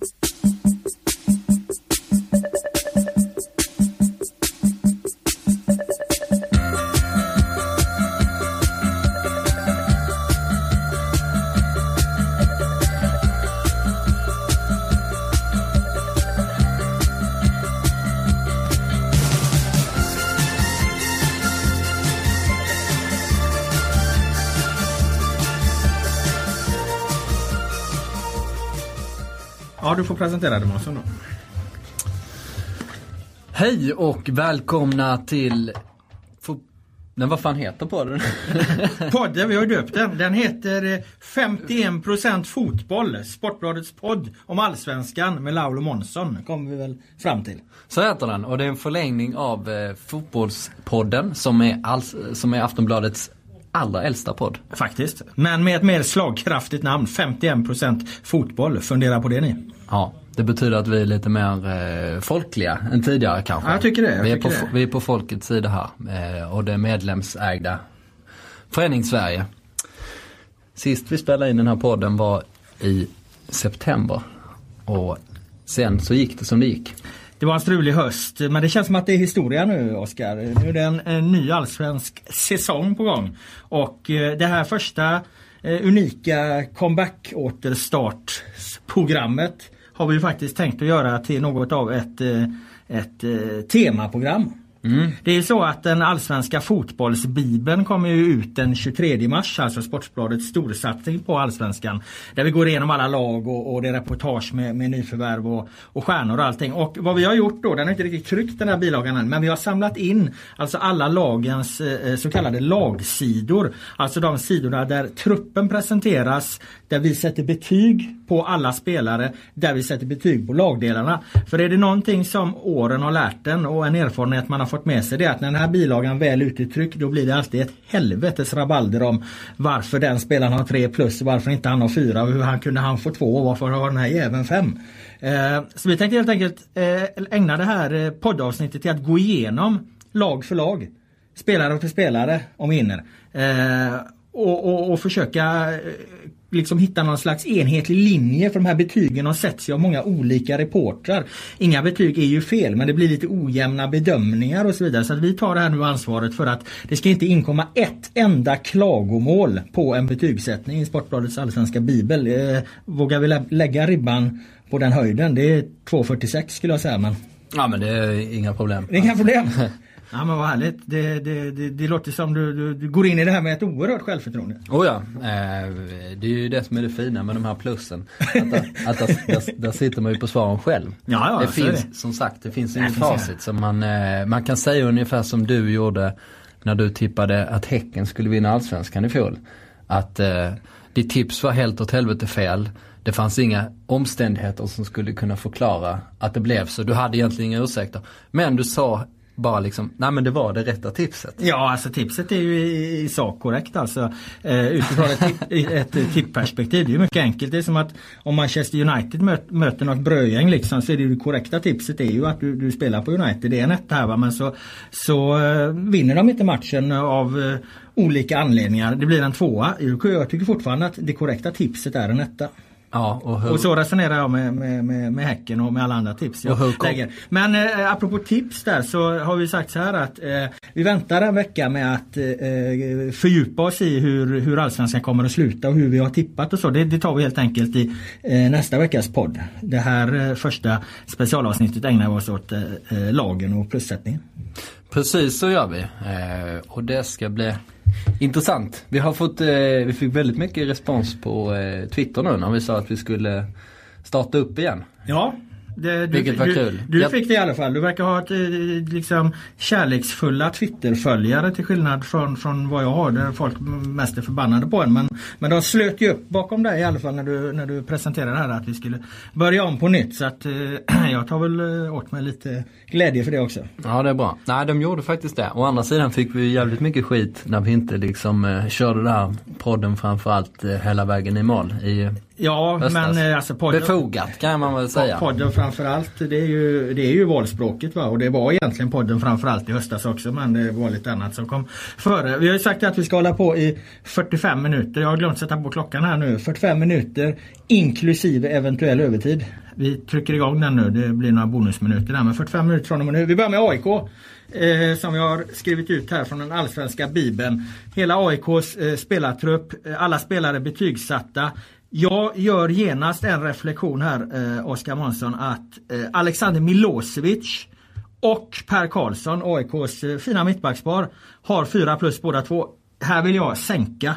Thanks. Du får presentera det Månsson då. Hej och välkomna till... Nej, vad fan heter podden? Podden, vi har döpt den. Den heter eh, 51% fotboll. Sportbladets podd om Allsvenskan med Laul och Månsson. Kommer vi väl fram till. Så heter den och det är en förlängning av eh, Fotbollspodden som är, alls, som är Aftonbladets allra äldsta podd. Faktiskt. Men med ett mer slagkraftigt namn. 51% fotboll. Fundera på det ni. Ja, det betyder att vi är lite mer eh, folkliga än tidigare kanske. Ja, jag tycker det, jag vi, är på, det. vi är på folkets sida här eh, och det medlemsägda Föreningssverige. Sist vi spelade in den här podden var i september och sen så gick det som det gick. Det var en strulig höst men det känns som att det är historia nu Oskar. Nu är det en, en ny allsvensk säsong på gång. Och eh, det här första eh, unika comeback-återstartsprogrammet har vi faktiskt tänkt att göra till något av ett, eh, ett eh, Mm. Det är ju så att den allsvenska fotbollsbibeln kommer ju ut den 23 mars, alltså Sportbladets storsatsning på allsvenskan. Där vi går igenom alla lag och, och det är reportage med, med nyförvärv och, och stjärnor och allting. Och vad vi har gjort då, den är inte riktigt tryckt den här bilagan än, men vi har samlat in alltså alla lagens eh, eh, så kallade lagsidor. Alltså de sidorna där truppen presenteras, där vi sätter betyg på alla spelare, där vi sätter betyg på lagdelarna. För är det någonting som åren har lärt en och en erfarenhet man har fått med sig det är att när den här bilagan väl är ute i tryck då blir det alltid ett helvetes rabalder om varför den spelaren har 3 plus, varför inte han har 4 och hur han kunde han få 2 och varför har den här jäveln 5. Eh, så vi tänkte helt enkelt eh, ägna det här eh, poddavsnittet till att gå igenom lag för lag. Spelare för spelare om vi hinner. Och, och, och försöka liksom hitta någon slags enhetlig linje för de här betygen de sätts ju av många olika reportrar. Inga betyg är ju fel men det blir lite ojämna bedömningar och så vidare. Så att vi tar det här nu ansvaret för att det ska inte inkomma ett enda klagomål på en betygssättning i Sportbladets allsvenska bibel. Eh, vågar vi lä- lägga ribban på den höjden? Det är 2,46 skulle jag säga men Ja men det är inga problem. inga problem. Ja men vad härligt. Det, det, det, det låter som du, du, du går in i det här med ett oerhört självförtroende. Oh ja, eh, det är ju det som är det fina med de här plussen. Att, där, att där, där, sitter man ju på svaren själv. Ja, ja, det finns det. som sagt, det finns inget facit. Så man, eh, man kan säga ungefär som du gjorde när du tippade att Häcken skulle vinna Allsvenskan i fjol. Att eh, ditt tips var helt åt helvete fel. Det fanns inga omständigheter som skulle kunna förklara att det blev så. Du hade egentligen inga ursäkter. Men du sa bara liksom, nej men det var det rätta tipset. Ja, alltså tipset är ju i, i sak korrekt alltså. Eh, utifrån ett, ett tippperspektiv. Det är ju mycket enkelt. Det är som att om Manchester United möt, möter något brödgäng liksom så är det ju det korrekta tipset är ju att du, du spelar på United. Det är en etta här va men så, så eh, vinner de inte matchen av eh, olika anledningar. Det blir en tvåa. Jag tycker fortfarande att det korrekta tipset är en etta. Ja, och Och så resonerar jag med, med, med, med Häcken och med alla andra tips jag lägger. Men eh, apropå tips där så har vi sagt så här att eh, vi väntar en vecka med att eh, fördjupa oss i hur, hur Allsvenskan kommer att sluta och hur vi har tippat och så. Det, det tar vi helt enkelt i eh, nästa veckas podd. Det här eh, första specialavsnittet ägnar vi oss åt eh, eh, lagen och plussättningen. Precis så gör vi. Eh, och det ska bli intressant. Vi har fått, eh, vi fick väldigt mycket respons på eh, Twitter nu när vi sa att vi skulle starta upp igen. Ja. Det, du, Vilket var du, kul. Du Jag- fick det i alla fall. Du verkar ha ett, eh, liksom kärleksfulla Twitterföljare till skillnad från, från vad jag har där folk mest är förbannade på en. Men, men de slöt ju upp bakom dig i alla fall när du, när du presenterade det här att vi skulle börja om på nytt. Så att eh, jag tar väl eh, åt mig lite glädje för det också. Ja det är bra. Nej de gjorde faktiskt det. Å andra sidan fick vi jävligt mycket skit när vi inte liksom eh, körde den här podden framförallt eh, hela vägen i mål. I, Ja Höstas. men eh, alltså podden, befogat kan man väl säga. podden framförallt det är ju, det är ju valspråket va? och det var egentligen podden framförallt i höstas också men det var lite annat som kom före. Vi har ju sagt att vi ska hålla på i 45 minuter. Jag har glömt sätta på klockan här nu. 45 minuter inklusive eventuell övertid. Vi trycker igång den nu. Det blir några bonusminuter där men 45 minuter från och med nu. Vi börjar med AIK. Eh, som jag har skrivit ut här från den allsvenska bibeln. Hela AIKs eh, spelartrupp, eh, alla spelare betygsatta. Jag gör genast en reflektion här eh, Oskar Månsson att eh, Alexander Milosevic och Per Karlsson, AIKs eh, fina mittbackspar, har 4 plus båda två. Här vill jag sänka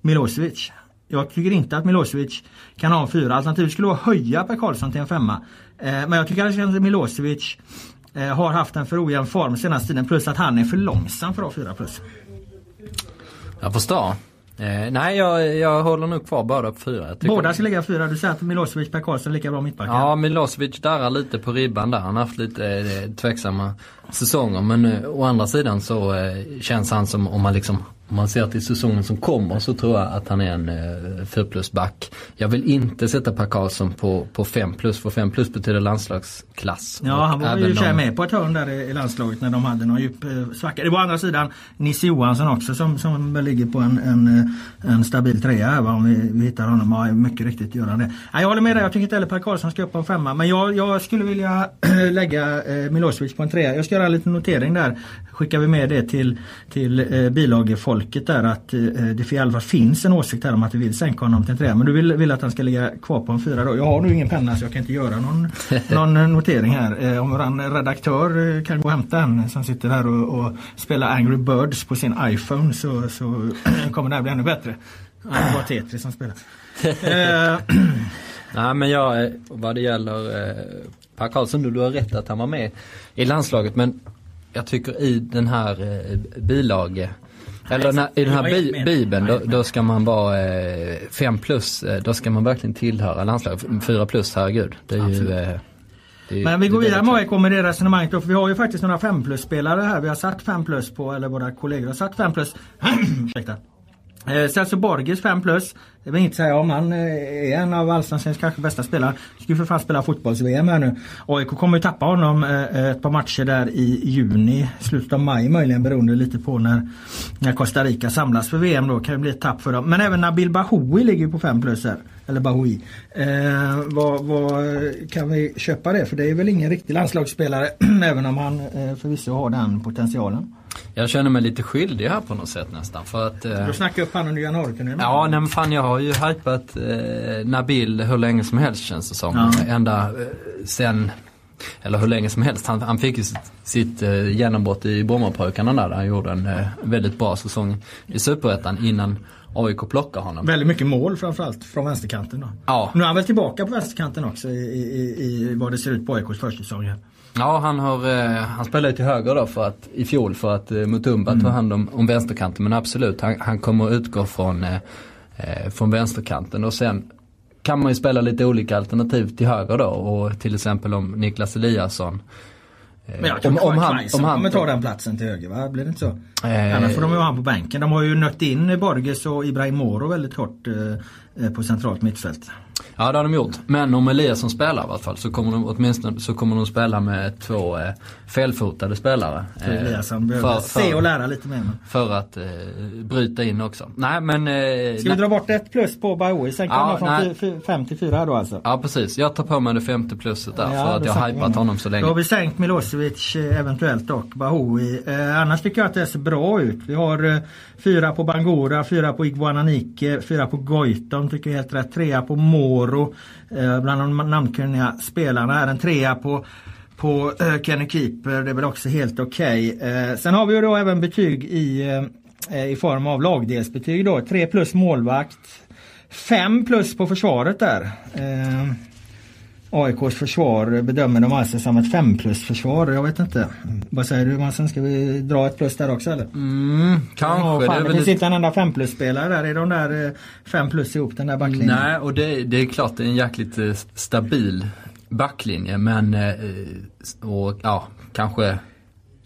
Milosevic. Jag tycker inte att Milosevic kan ha en fyra. Alternativet skulle vara att höja Per Karlsson till en femma. Eh, men jag tycker att Milosevic eh, har haft en för ojämn form senaste tiden plus att han är för långsam för att ha fyra plus. Jag förstår. Eh, nej, jag, jag håller nog kvar båda på fyra. Båda ska ligga fyra. Du säger att Milosevic Per Karlsson är lika bra mittbackar. Ja, Milosevic darrar lite på ribban där. Han har haft lite eh, tveksamma säsonger. Men eh, å andra sidan så eh, känns han som om man liksom om man ser till säsongen som kommer så tror jag att han är en eh, 4 plus back. Jag vill inte sätta Per Karlsson på, på 5 plus för 5 plus betyder landslagsklass. Ja han var ju de... med på ett hörn där i, landslaget när de hade någon djup eh, svacka. Det var å andra sidan Nisse Johansson också som, som ligger på en, en, en stabil trea här om vi, vi hittar honom. Ja, mycket riktigt gör han det. Ja, jag håller med dig, jag tycker inte heller Per Karlsson ska upp på en femma. Men jag, jag skulle vilja lägga eh, Milosevic på en trea. Jag ska göra en liten notering där. Skickar vi med det till, till eh, bilagefolk folket där att eh, det i alla fall finns en åsikt här om att vi vill sänka honom till en trea. Men du vill, vill att han ska ligga kvar på en fyra då. Jag har nu ingen penna så jag kan inte göra någon, någon notering här. Eh, om våran redaktör eh, kan gå och hämta en som sitter här och, och spelar Angry Birds på sin iPhone så, så kommer det här bli ännu bättre. Det var Tetris som spelar. Nej men jag, vad det gäller eh, Per Karlsson, du, du har rätt att han var med i landslaget men jag tycker i den här eh, bilage eller när, i den här bi bibeln då, då, ska man vara 5 eh, plus, eh, då ska man verkligen tillhöra landslaget. 4 plus, herregud. Det är Absolut. ju eh, är, Men vi går vidare med AIK med det resonemanget då, för vi har ju faktiskt några 5 plus spelare här. Vi har satt 5 plus på, eller våra kollegor har satt 5 plus. Ursäkta. Eh, Celso Borges 5 plus. Det vill inte säga om han eh, är en av allsvenskans kanske bästa spelare. Ska ju för fan spela fotbolls-VM här nu. AIK kommer ju tappa honom eh, eh, ett par matcher där i juni, slutet av maj möjligen beroende lite på när, när Costa Rica samlas för VM då. Kan ju bli ett tapp för dem. Men även Nabil Bahoui ligger på 5 plus här. Eller Bahoui. Eh, vad, vad, kan vi köpa det? För det är väl ingen riktig landslagsspelare även om han eh, förvisso har den potentialen. Jag känner mig lite skyldig här på något sätt nästan. För att, eh, du snackar upp han under januari Ja, nej, men fan jag har ju hypat eh, Nabil hur länge som helst känns det som. Ja. Ända eh, sen, eller hur länge som helst. Han, han fick ju sitt, sitt eh, genombrott i Brommapojkarna där. Han gjorde en eh, väldigt bra säsong i Superettan innan AIK plockar honom. Väldigt mycket mål framförallt från vänsterkanten då. Ja. Nu är han väl tillbaka på vänsterkanten också i, i, i vad det ser ut på AIKs försäsong. Ja, han, har, eh, han spelar ju till höger då för att, i fjol för att eh, Mutumba mm. tar hand om, om vänsterkanten. Men absolut, han, han kommer utgå från, eh, eh, från vänsterkanten. Och sen kan man ju spela lite olika alternativ till höger då. Och till exempel om Niklas Eliasson men jag tror om, om han, om han kommer ta den platsen till höger va? Blir det inte så? Eh, Annars får de ju ha på bänken. De har ju nött in Borges och Ibrahim Moro väldigt kort eh, på centralt mittfält. Ja det har de gjort. Men om Eliasson spelar i alla fall så kommer de åtminstone så kommer de spela med två eh, felfotade spelare. Eh, Eliasson behöver se och lära lite mer. För att eh, bryta in också. Nej men... Eh, Ska vi dra bort ett plus på Bahoui? Sen kan ja, man från 5 till 4 då alltså? Ja precis. Jag tar på mig det femte pluset där ja, för att jag har hypat honom så länge. Då har vi sänkt Milosevic eh, eventuellt och Bahoui. Eh, annars tycker jag att det ser bra ut. Vi har eh, fyra på Bangora, fyra på Iguananike, fyra på Goitom tycker jag är helt rätt. Trea på Moro eh, bland de namnkunniga spelarna. Är en trea på på eh, Kenny Keeper, det är väl också helt okej. Okay. Eh, sen har vi ju då även betyg i, eh, eh i form av lagdelsbetyg då. 3 plus målvakt. 5 plus på försvaret där. Eh, Eh, AIKs försvar bedömer de alltså som ett 5 plus försvar. Jag vet inte. Vad säger du Madsen? Ska vi dra ett plus där också eller? Mm, kanske. Ja, fan, det, det finns inte en enda 5 plus spelare där. Är de där 5 eh, plus ihop den där backlinjen? Nej och det, det är klart det är en jäkligt eh, stabil backlinje men eh, och ja kanske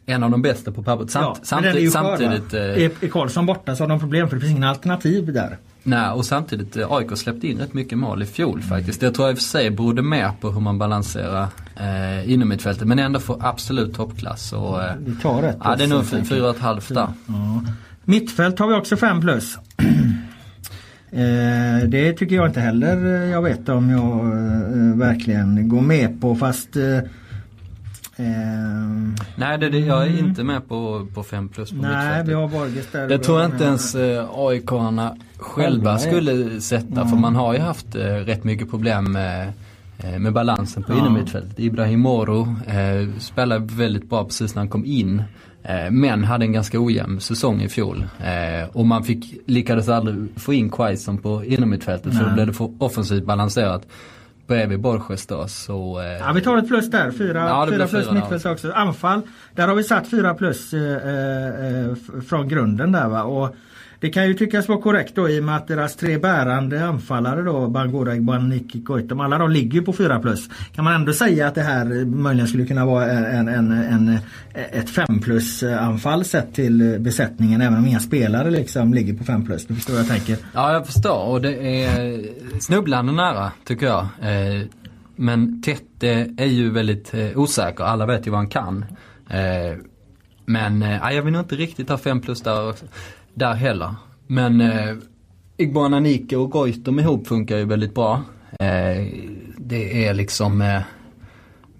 en av de bästa på pappret. Samt, ja, samtidigt, samtidigt är, är Karlsson borta så har de problem för det finns ingen alternativ där. Nej och samtidigt eh, AIK släppte in rätt mycket mål i fjol faktiskt. Det tror jag i och för sig berodde mer på hur man balanserar eh, inom mittfältet men ändå får absolut toppklass. Och, eh, Vi tar rätt. ja, det är nog plus, helt fyra och enkelt. ett halvt där. Ja. Mittfält har vi också 5 plus. Eh, det tycker jag inte heller eh, jag vet om jag eh, verkligen går med på fast eh, eh, Nej det, det, jag är inte med på, på 5 plus på Nej, vi har Borges där. Det tror jag inte ens eh, AIK-arna själva Själva, ja. skulle sätta för man har ju haft eh, rätt mycket problem med, eh, med balansen på Ja. innermittfältet. Ibrahim Moro eh, spelade väldigt bra precis när han kom in. Eh, men hade en ganska ojämn säsong i fjol. Eh, och man fick, lyckades aldrig få in Quaison på innermittfältet för då blev det för offensivt balanserat. Bredvid Borges då så... Eh, Ja, vi tar ett plus där. Fyra, Ja, fyra plus mittfält också. Anfall. Där har vi satt fyra plus eh, eh, f- från grunden där va. Och det kan ju tyckas vara korrekt då i och med att deras tre bärande anfallare då, Bangura, Igbaniki, Goitom, alla de ligger på 4 plus. Kan man ändå säga att det här möjligen skulle kunna vara en, en, en, ett 5 plus eh, anfall sett till eh, besättningen även om inga spelare liksom ligger på 5 plus. Du förstår vad jag tänker? Ja, jag förstår och det är snubblande nära tycker jag. Eh, men Tette är ju väldigt osäker, alla vet ju vad han kan. Men eh, jag vill nog inte riktigt ha 5 plus där, också- där heller. Men eh, Igbana Nike och Goitom ihop funkar ju väldigt bra. Eh, det är liksom eh,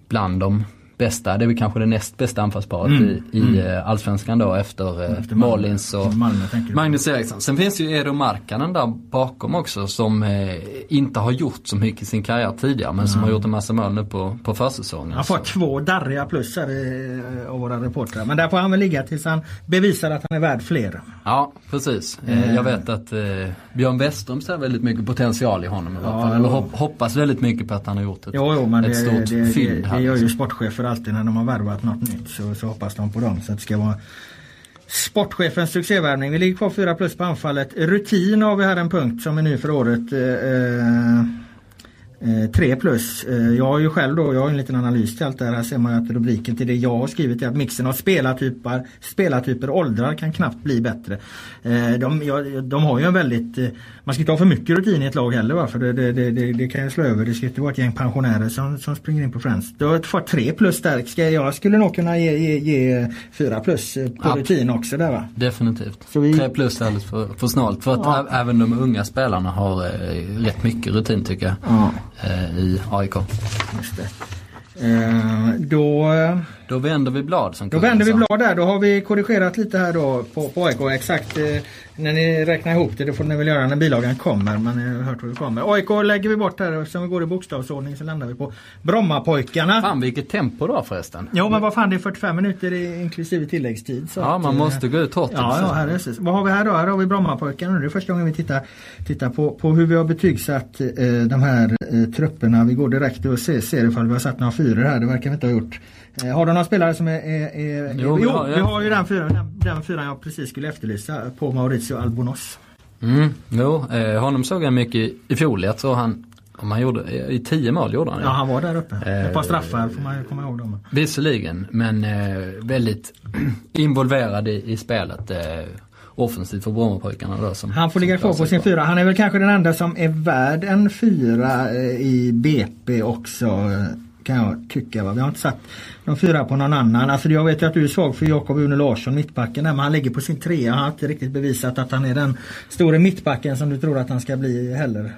bland de bästa, det är väl kanske det näst bästa anfallsparet Mm, i, i eh, Allsvenskan då efter, eh, Efter Malmö. Malins och Malmö? Magnus Eriksson. Sen finns ju Edo Markkanen där bakom också som eh, inte har gjort så mycket i sin karriär tidigare men som har gjort en massa mål nu på, på försäsongen. Han har fått två darriga plus här eh, av våra reportrar. Men där får han väl ligga tills han bevisar att han är värd fler. Ja, precis. Eh, jag vet att eh, Björn Westerholm ser väldigt mycket potential i honom i alla Ja, fall. Eller hoppas väldigt mycket på att han har gjort ett, Jo, jo men ett det, stort det, det, fynd det, här. gör ju liksom. sportchefer alltid när de har värvat något nytt så, så hoppas de på dem. Så det ska vara Sportchefens succévärvning. Vi ligger kvar 4 plus på anfallet. Rutin har vi här en punkt som är ny för året. Eh, eh eh, 3 plus. Eh, jag har ju själv då, jag har en liten analys till allt det här. Här ser man att rubriken till det jag har skrivit är att mixen av spelartyper, spelartyper och åldrar kan knappt bli bättre. Eh, de, ja, de har ju en väldigt, eh, man ska inte ha för mycket rutin i ett lag heller va? för det, det, det, det, kan ju slå över. Det ska inte vara ett gäng pensionärer som, som springer in på Friends. Du har fått 3 plus där. Ska, jag skulle nog kunna ge, ge, ge 4 plus eh, på Ja. rutin också där va? Definitivt. Så vi- Tre plus är alldeles för, för snålt. För att Ja. även de unga spelarna har eh, rätt mycket rutin tycker jag. Ja, Eh, Eh, I AIK. just det. Eh, då eh, då vänder vi blad som Då vänder vi blad där. Då har vi korrigerat lite här då på, på AIK. Exakt eh, när ni räknar ihop det, det får ni väl göra när bilagan kommer. Men ni har hört vad det kommer. AIK lägger vi bort här och sen vi går i bokstavsordning så landar vi på Brommapojkarna. Fan vilket tempo har förresten. Jo men vad fan det är 45 minuter inklusive tilläggstid. Så Ja, att, man eh, måste gå ut hårt. Ja, ja här är. Vad har vi här då? Här har vi Brommapojkarna. Det är första gången vi tittar, tittar på, på hur vi har betygsatt eh, de här eh, trupperna. Vi går direkt och ser, ser ifall vi har satt några fyror här. Det verkar vi inte ha gjort. Eh, har du några spelare som är... är, är Jo, jo har- vi har ju den fyran, den, den fyran jag precis skulle efterlysa på Maurizio Albonos. Mm, jo, eh, honom såg jag mycket i, fjol. Jag tror han, om han gjorde, i tio mål gjorde han Ja, han var där uppe. Ett par Eh, straffar får man ju komma ihåg dem. Visserligen, men eh, väldigt involverad i, i spelet. Eh, offensivt för Brommapojkarna då. Som, Han får ligga kvar på sin fyra. Han är väl kanske den enda som är värd en fyra eh, i BP också. eh, kan jag tycka. Va? Vi har inte satt de fyra på någon annan. Alltså jag vet ju att du är svag för Jakob Une Larsson, mittbacken där, men han ligger på sin trea. Han har inte riktigt bevisat att han är den stora mittbacken som du tror att han ska bli heller.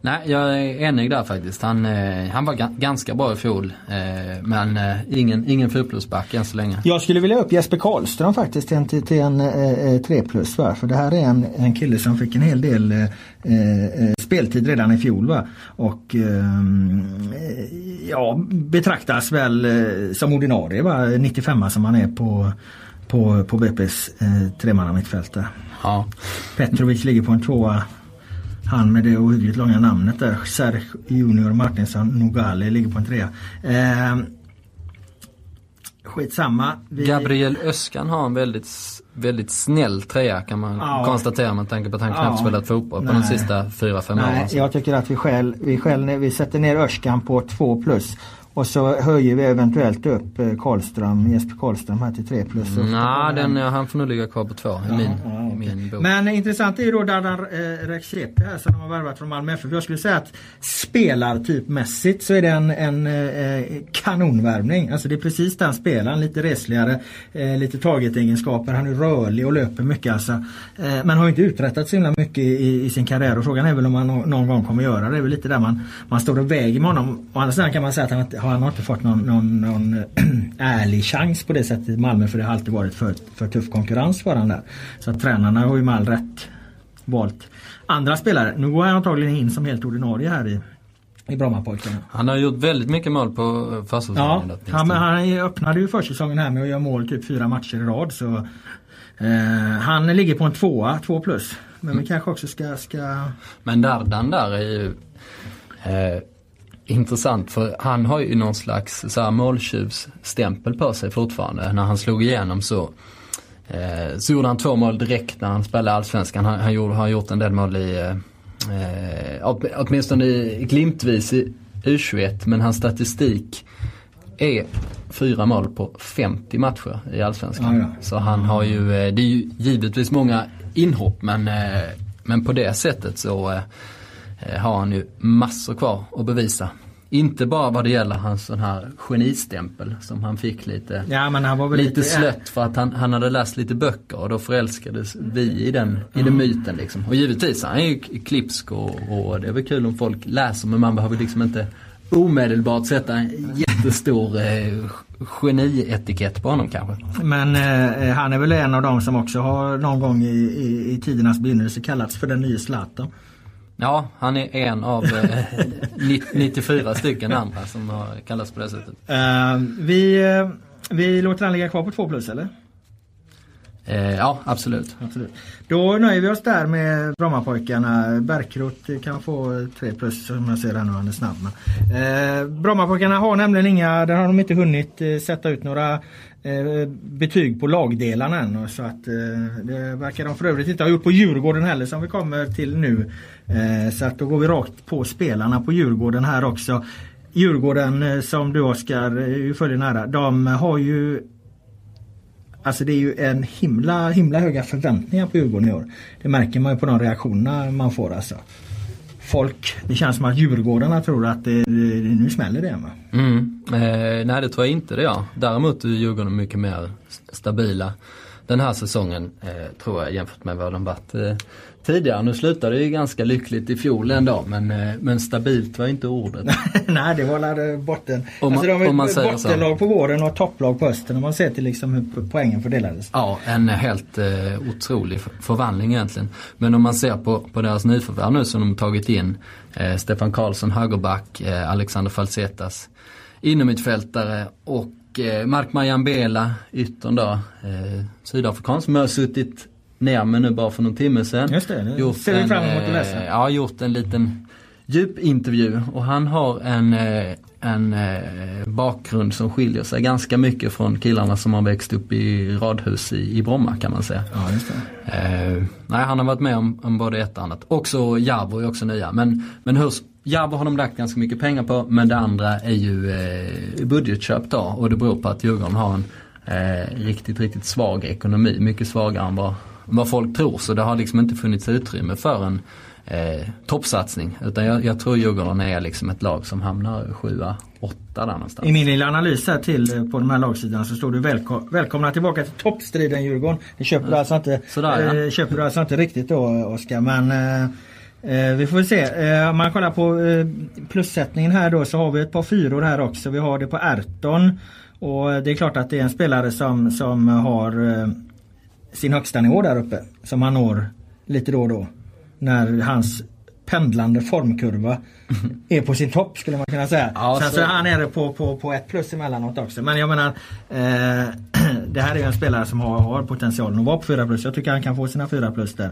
Nej, jag är enig där faktiskt. Han, eh, han var ga- ganska bra i fjol. Eh, men eh, ingen, ingen 4 plusback än så länge. Jag skulle vilja upp Jesper Karlström faktiskt till en, till, en eh, 3 plus. Va? För det här är en, en kille som fick en hel del eh, speltid redan i fjol. Va? Och eh, ja, betraktas väl som ordinarie. Va? 95 som han är på, på, på BP's eh, där. Ja. Petrovic ligger på en tvåa. Han med det ohyggligt långa namnet där, Serge Junior Martinsson Nogale ligger på en trea. Eh, skitsamma. Vi- Gabriel Öskan har en väldigt, väldigt snäll trea kan man Ja. konstatera med tanke på att han Ja. knappt spelat fotboll på de sista fyra fem åren. jag tycker att vi skäl, vi, skäl, vi sätter ner Örskan på 2 plus Och så höjer vi eventuellt upp eh, Karlström, Jesper Karlström här till 3 plus. Nej, den, han får nog ligga kvar på 2 i min, ja, okay. min bok. Men intressant är ju då Dardan eh, Reksepi här som de har värvat från Malmö FF. Jag skulle säga att spelartypmässigt så är det en, en eh, kanonvärvning. Alltså det är precis den spelaren, lite resligare, eh, lite targetegenskaper. Han är rörlig och löper mycket alltså. Eh, men har inte uträttat så himla mycket i, i, sin karriär och frågan är väl om han någon gång kommer göra det. Det är väl lite där man, man står och väger med honom. Å andra sidan kan man säga att han han har inte fått någon, någon, någon ärlig chans på det sättet i Malmö för det har alltid varit för, för tuff konkurrens för han där. Så att tränarna har ju med all rätt valt andra spelare. Nu går han antagligen in som helt ordinarie här i, i Brommapojkarna. Han har gjort väldigt mycket mål på försäsongen. Ja, han, han öppnade ju försäsongen här med att göra mål typ fyra matcher i rad. Så, eh, han ligger på en tvåa, två plus. Men mm. vi kanske också ska... ska... Men Dardan där är ju eh, intressant för han har ju någon slags så här måltjuvsstämpel på sig fortfarande. När han slog igenom så eh, så gjorde han två mål direkt när han spelade Allsvenskan. Han, han gjorde, har gjort en del mål i, eh, åtminstone i, glimtvis i U21 men hans statistik är fyra mål på 50 matcher i Allsvenskan. Ja, ja. Så han har ju, eh, det är ju givetvis många inhopp men, eh, men på det sättet så Eh, har han ju massor kvar att bevisa. Inte bara vad det gäller hans sån här genistämpel som han fick lite, ja, han lite, lite slött för att han, han hade läst lite böcker och då förälskades vi i den, i den myten liksom. Och givetvis, han är ju klipsk och, och det är väl kul om folk läser men man behöver liksom inte omedelbart sätta en jättestor eh, genietikett på honom kanske. Men eh, han är väl en av dem som också har någon gång i, i, i tidernas begynnelse kallats för den nya Zlatan. Ja, han är en av eh, 94 stycken andra som har kallats på det sättet. Uh, vi, uh, vi låter han ligga kvar på 2 plus eller? Uh, ja, absolut. absolut. Då nöjer vi oss där med Brommapojkarna. Bärkroth kan få 3 plus som jag ser här nu, han är snabb. Uh, Brommapojkarna har nämligen inga, där har de inte hunnit sätta ut några Eh, Eh, betyg på lagdelarna än. Så att, eh, det verkar de för övrigt inte ha gjort på Djurgården heller som vi kommer till nu. Eh, så att då går vi rakt på spelarna på Djurgården här också. Djurgården som du Oskar följer nära, de har ju Alltså det är ju en himla, himla höga förväntningar på Djurgården i år. Det märker man ju på de reaktionerna man får alltså folk, det känns som att Djurgårdarna tror att det, det, nu smäller det. Va? Mm. Eh, nej det tror jag inte det gör. Däremot är Djurgården mycket mer stabila den här säsongen eh, tror jag jämfört med vad de varit eh, tidigare. Nu slutade det ju ganska lyckligt i fjol ändå men, eh, men stabilt var inte ordet. Nej det var botten. Om man, alltså de om man säger bottenlag så. på våren och topplag på hösten om man ser till liksom hur poängen fördelades. Ja en helt eh, otrolig förvandling egentligen. Men om man ser på, på deras nyförvärv nu som de tagit in eh, Stefan Karlsson högerback, eh, Alexander Falsetas innermittfältare och eh, Mark Majambela, yttern då, eh, sydafrikan som har suttit ner med nu bara för någon timme sedan. Just det, det gjort ser vi fram emot att läsa. Eh, ja, gjort en liten djupintervju och han har en, eh, en eh, bakgrund som skiljer sig ganska mycket från killarna som har växt upp i radhus i, i Bromma kan man säga. Ja, just det. Eh, nej, han har varit med om, om både ett och annat. Också Jabo är också nya. Men, men hur, Jabo har de lagt ganska mycket pengar på men det andra är ju eh, budgetköp då och det beror på att Djurgården har en eh, riktigt, riktigt svag ekonomi. Mycket svagare än vad, vad folk tror så det har liksom inte funnits utrymme för en eh, toppsatsning. Utan jag, jag tror Djurgården är liksom ett lag som hamnar sjua, åtta där någonstans. I min lilla analys här till eh, på de här lagsidorna så står det välkom välkomna tillbaka till toppstriden Djurgården. Det köper du alltså inte, Sådär, ja. eh, köper du alltså inte riktigt då Oskar men eh, Eh, vi får se. Eh, om man kollar på eh, plussättningen här då så har vi ett par fyror här också. Vi har det på Erton. Och det är klart att det är en spelare som, som har eh, sin högsta nivå där uppe. Som han når lite då och då. När hans pendlande formkurva är på sin topp skulle man kunna säga. Ja, Sen så är han nere på, på, på ett plus emellanåt också. Men jag menar eh, det här är en spelare som har, har potentialen att vara på 4 plus. Jag tycker han kan få sina 4 plus där.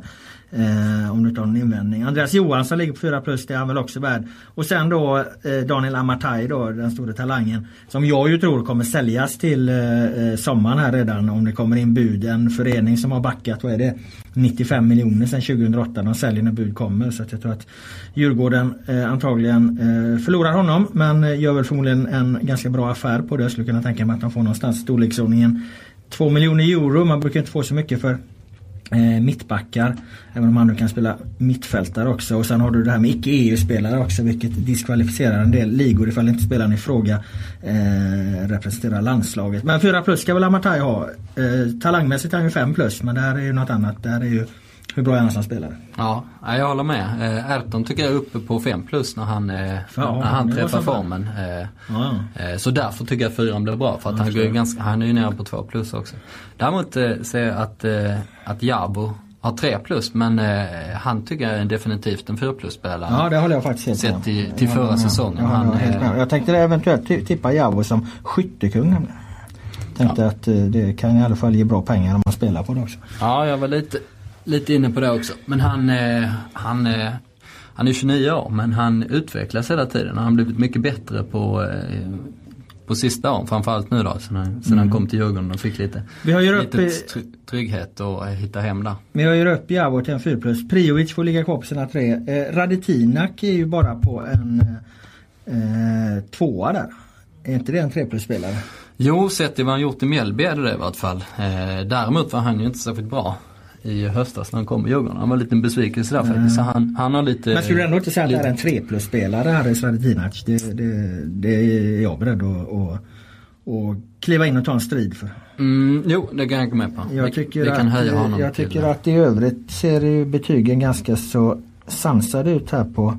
Eh, om du inte har någon invändning. Andreas Johansson ligger på 4 plus, det är han väl också värd. Och sen då eh, Daniel Amatai då, den stora talangen. Som jag ju tror kommer säljas till eh, eh sommaren här redan om det kommer in bud. En förening som har backat, vad är det? 95 miljoner sedan 2008. De säljer när bud kommer. Så att jag tror att Djurgården eh, antagligen eh, förlorar honom. Men eh, gör väl förmodligen en ganska bra affär på det. Jag skulle kunna tänka mig att de får någonstans storleksordningen 2 miljoner euro. Man brukar inte få så mycket för eh, mittbackar. Även om han nu kan spela mittfältare också. Och sen har du det här med icke EU-spelare också vilket diskvalificerar en del ligor ifall inte spelaren i fråga eh, representerar landslaget. Men 4 plus ska väl Amatai ha. Eh, talangmässigt är han ju 5 plus men det här är ju något annat. Det här är ju hur bra är han som spelare? Ja, jag håller med. Eh, Erton tycker jag är uppe på 5 plus när han, eh, ja, när han träffar formen. Eh, ja. Så därför tycker jag att 4 blir bra för att han, går ganska, han är ju nere på 2 plus också. Däremot ser jag att, att Jabo har 3 plus men han tycker jag är definitivt en 4 plus spelare. Ja det håller jag faktiskt helt Sett till, till förra ja, säsongen. Han, jag, jag tänkte eventuellt tippa Jabo som skyttekung. Tänkte ja. att det kan i alla fall ge bra pengar om man spelar på det också. Ja, jag var lite, lite inne på det också. Men han, eh, han, eh, han är 29 år men han utvecklas hela tiden. Han har blivit mycket bättre på, eh, på sista åren. Framförallt nu då sen, han, sen mm. han kom till Djurgården och fick lite, vi har lite i, trygghet och hitta hem där. Vi har ju upp Javor till en 4 plus. Priovic får ligga kvar på sina tre. Eh, Radetinak är ju bara på en eh, tvåa där. Är inte det en 3 plus spelare? Jo, sett till vad han gjort i Mjällby är det det i vart fall. Eh, däremot var han ju inte särskilt bra i höstas när han kom i Djurgården. Han var en liten besvikelse där mm. faktiskt. Så han, han har lite... Men skulle du ändå inte säga att det är en 3 plus-spelare, Haris Radetinac? Det, det, det är jag beredd att, att, att kliva in och ta en strid för. Mm, jo, det kan jag gå med på. Jag tycker, vi, kan höja honom jag tycker att i övrigt ser betygen ganska så sansade ut här på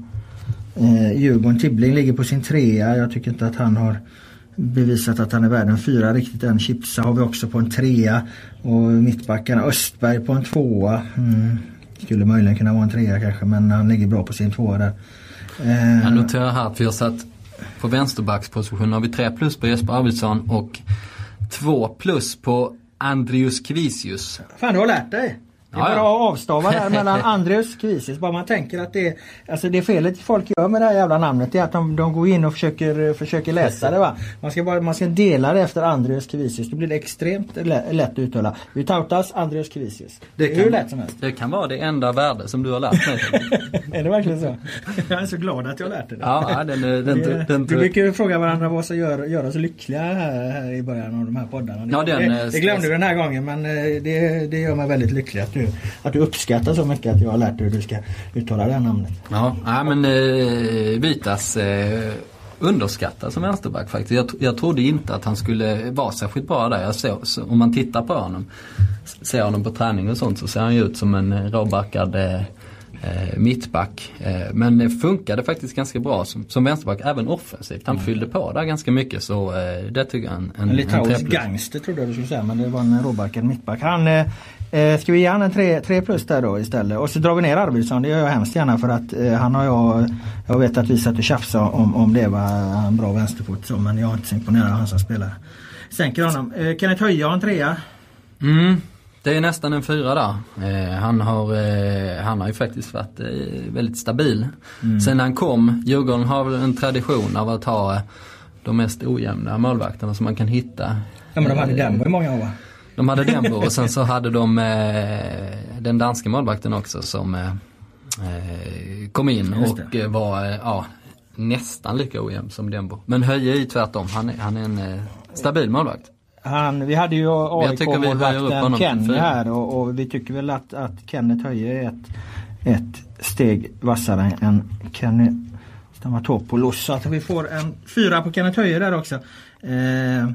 eh, Djurgården. Tibbling ligger på sin trea. Jag tycker inte att han har bevisat att han är värd en fyra riktigt än. Chipsa har vi också på en trea. Och mittbackarna Östberg på en tvåa. Mm. Skulle möjligen kunna vara en trea kanske men han ligger bra på sin tvåa där. Eh. Jag noterar här att vi har satt på vänsterbacksposition har vi tre plus på Jesper Arvidsson och två plus på Andrius Kvisius. Fan du har lärt dig! Det är bara att avstava där mellan Andreas Kvisis. Bara man tänker att det är, alltså det felet folk gör med det här jävla namnet är att de, de går in och försöker, försöker läsa det. Va? Man, ska bara, man ska dela det efter Andreas Kvisius. Då blir det extremt lätt att uttala. Vitautas Andreas Kvisius. Det, det är hur lätt som helst. Det kan vara det enda värde som du har lärt mig. är det verkligen så? Jag är så glad att jag har lärt dig det. Ja, den, den, den, den, vi brukar fråga varandra vad som gör, gör oss lyckliga här, här i början av de här poddarna. Ja, den, det, det glömde vi den här gången men eh, det, det gör mig väldigt lycklig att du att du uppskattar så mycket att jag har lärt dig hur du ska uttala det här namnet. Ja, ja men eh, Vitas eh, underskattas som vänsterback faktiskt. Jag, jag trodde inte att han skulle vara särskilt bra där. Såg, så, om man tittar på honom, ser honom på träning och sånt så ser han ju ut som en råbackad eh, eh, mittback. Eh, men det funkade faktiskt ganska bra som, som vänsterback även offensivt. Han mm. fyllde på där ganska mycket så eh, det tycker jag en, en, en Litauisk gangster trodde jag du skulle säga men det var en råbackad mittback. Han eh, ska vi ge han en 3 plus där då istället? Och så drar vi ner Arvidsson, det gör jag hemskt gärna för att eh, han har jag, jag vet att vi satt och tjafsade om, om det var en bra vänsterfot så men jag är inte så imponerad av han som spelar. Sänker honom. Eh, Kenneth Höje har en trea. Mm. Det är nästan en fyra där. Eh, han, har, eh, han har ju faktiskt varit eh, väldigt stabil. Mm. Sen han kom, Djurgården har väl en tradition av att ha de mest ojämna målvakterna som man kan hitta. Ja men de hade Denver i många år va? De hade Denver och sen så hade de eh, den danska målvakten också som eh, eh kom in och eh, var eh, ja, nästan lika ojämn som Denver. Men Höje är ju tvärtom, han är, han är en eh, stabil målvakt. Han, vi hade ju AIK-målvakten Kenny här och, och, vi tycker väl att, att Kenneth Höje är ett, ett steg vassare än Kenny Stamatopoulos. Så att vi får en fyra på Kenneth Höje där också. Eh,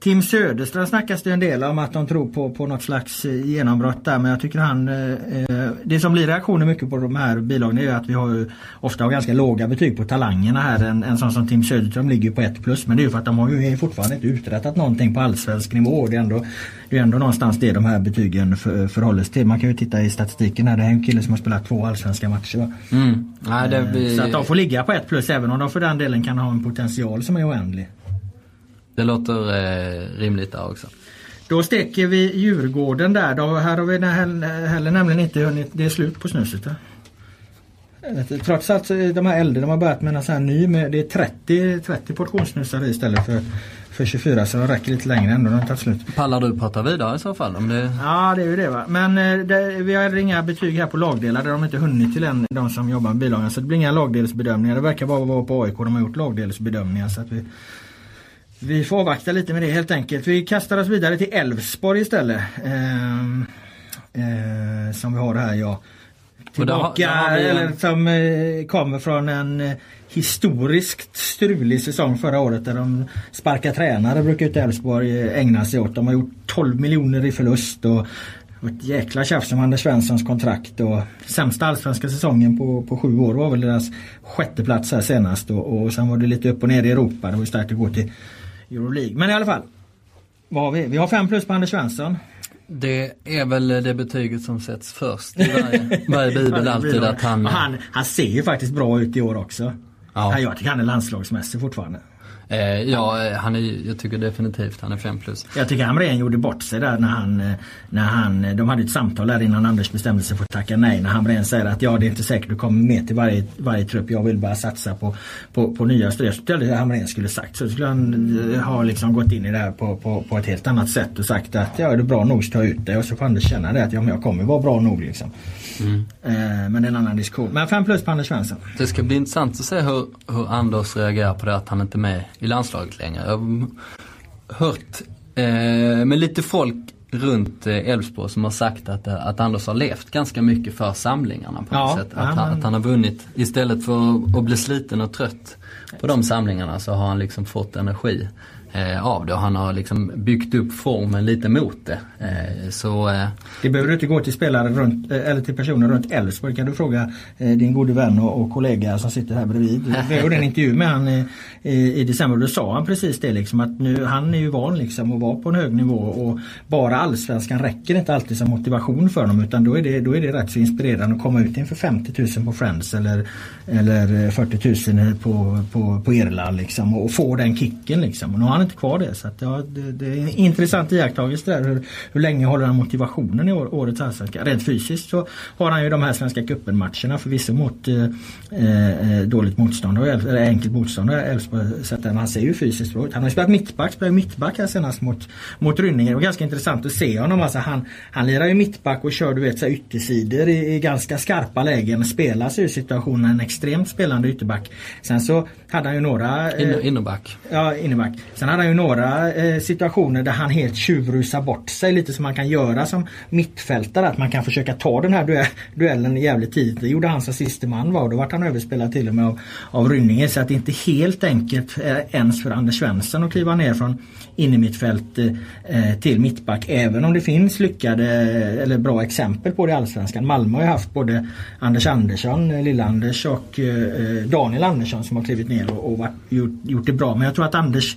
Tim Söderström snackas det en del om att de tror på, på något slags eh, genombrott där men jag tycker han eh, eh, Det som blir reaktioner mycket på de här bilagorna är att vi har ofta har ganska låga betyg på talangerna här. En, en sån som Tim Söderström ligger på ett plus men det är ju för att de har ju fortfarande inte uträttat någonting på allsvensk nivå. Det är ändå, det är ändå någonstans det de här betygen för, förhåller sig till. Man kan ju titta i statistiken här. Det är en kille som har spelat två allsvenska matcher. Mm. Nej, eh, blir... Så att de får ligga på ett plus även om de för den delen kan ha en potential som är oändlig. Det låter eh, rimligt där också. Då steker vi Djurgården där. Då, här har vi heller nämligen inte hunnit, det är slut på snuset. Där. Trots att de här äldre de har börjat med en sån här ny, med, det är 30, 30 portionssnusar istället för, för 24 så det räcker lite längre ändå. De tagit slut. Pallar du prata vidare i så fall? Om det... Ja det är ju det va. Men eh, det, vi har inga betyg här på lagdelar. Det har de inte hunnit till än, de som jobbar med bilagan. Så det blir inga lagdelsbedömningar. Det verkar bara vara på AIK de har gjort lagdelsbedömningar. Så att vi, vi får avvakta lite med det helt enkelt. Vi kastar oss vidare till Elfsborg istället. Eh, eh, som vi har här ja tillbaka har, har eller som eh, kommer från en eh, historiskt strulig säsong förra året där de sparkar tränare brukar inte Elfsborg eh, ägna sig åt. De har gjort 12 miljoner i förlust och ett jäkla tjafs om Anders Svenssons kontrakt och sämsta allsvenska säsongen på, på sju år var väl deras sjätte plats här senast och, och sen var det lite upp och ner i Europa. Det var ju starkt att gå till Euroleague. Men i alla fall. Vad har vi? Vi har fem plus på Anders Svensson. Det är väl det betyget som sätts först i varje, varje bibel alltid att han... han... Han ser ju faktiskt bra ut i år också. Ja. Jag tycker han är landslagsmässig fortfarande. Eh, ja, han är, jag tycker definitivt han är 5 plus. Jag tycker Hamrén gjorde bort sig där när han, eh, när han, de hade ett samtal där innan Anders bestämde sig för att tacka nej. När Hamrén säger att ja det är inte säkert du kommer med till varje, varje trupp. Jag vill bara satsa på, på, på nya styrelser. Jag trodde Hamrén skulle sagt så. skulle han eh, ha liksom gått in i det här på, på, på ett helt annat sätt och sagt att ja är du bra nog så ta ut det. Och så får Anders känna det att ja, men jag kommer vara bra nog liksom. Mm. Eh, men det är en annan diskussion. Men 5 plus på Anders Svensson. Det ska bli intressant att se hur, hur Anders reagerar på det att han inte är med i landslaget längre. Jag har hört eh, med lite folk runt eh, Elfsborg som har sagt att, eh, att Anders har levt ganska mycket för samlingarna på något sätt. Att, ja, han, att han har vunnit istället för att bli sliten och trött på de samlingarna så har han liksom fått energi Eh, av det och han har liksom byggt upp formen lite mot det. Eh, så, eh, det behöver du inte gå till spelare runt, eh, eller till personer runt Elfsborg kan du fråga eh, din gode vän och, och, kollega som sitter här bredvid. Vi gjorde en intervju med han eh, i, i, december och då sa han precis det liksom att nu, han är ju van liksom att vara på en hög nivå och bara allsvenskan räcker inte alltid som motivation för honom utan då är det, då är det rätt så inspirerande att komma ut inför 50 000 på Friends eller, eller 40 000 på, på, på Irland liksom och få den kicken liksom. Och han inte kvar det. Så att, ja, det, det, är en intressant iakttagelse där. Hur, hur länge håller han motivationen i år, årets allsvenska? Rent fysiskt så har han ju de här Svenska cupen-matcherna förvisso mot eh, eh, dåligt motstånd eller enkelt motstånd. Elfsborg han ser ju fysiskt bra ut. Han har spelat mittback, spelade mittback här senast mot, mot Rynningen. Det var ganska intressant att se honom. Alltså han, han lirar ju mittback och kör du vet så yttersidor i, i ganska skarpa lägen. Spelar sig ur situationen en extremt spelande ytterback. Sen så hade han ju några... Eh, innerback. Ja, innerback. Sen Sen hade han ju några eh, situationer där han helt tjuvrusar bort sig lite som man kan göra som mittfältare. Att man kan försöka ta den här duellen jävligt tidigt. Det gjorde han som siste man var och då vart han överspelad till och med av, av Rynninge. Så att det är inte helt enkelt eh, ens för Anders Svensson att kliva ner från innermittfält eh, eh till mittback. Även om det finns lyckade eh, eller bra exempel på det i Allsvenskan. Malmö har ju haft både Anders Andersson, eh, Lill-Anders och eh, Daniel Andersson som har klivit ner och, och varit, gjort, gjort det bra. Men jag tror att Anders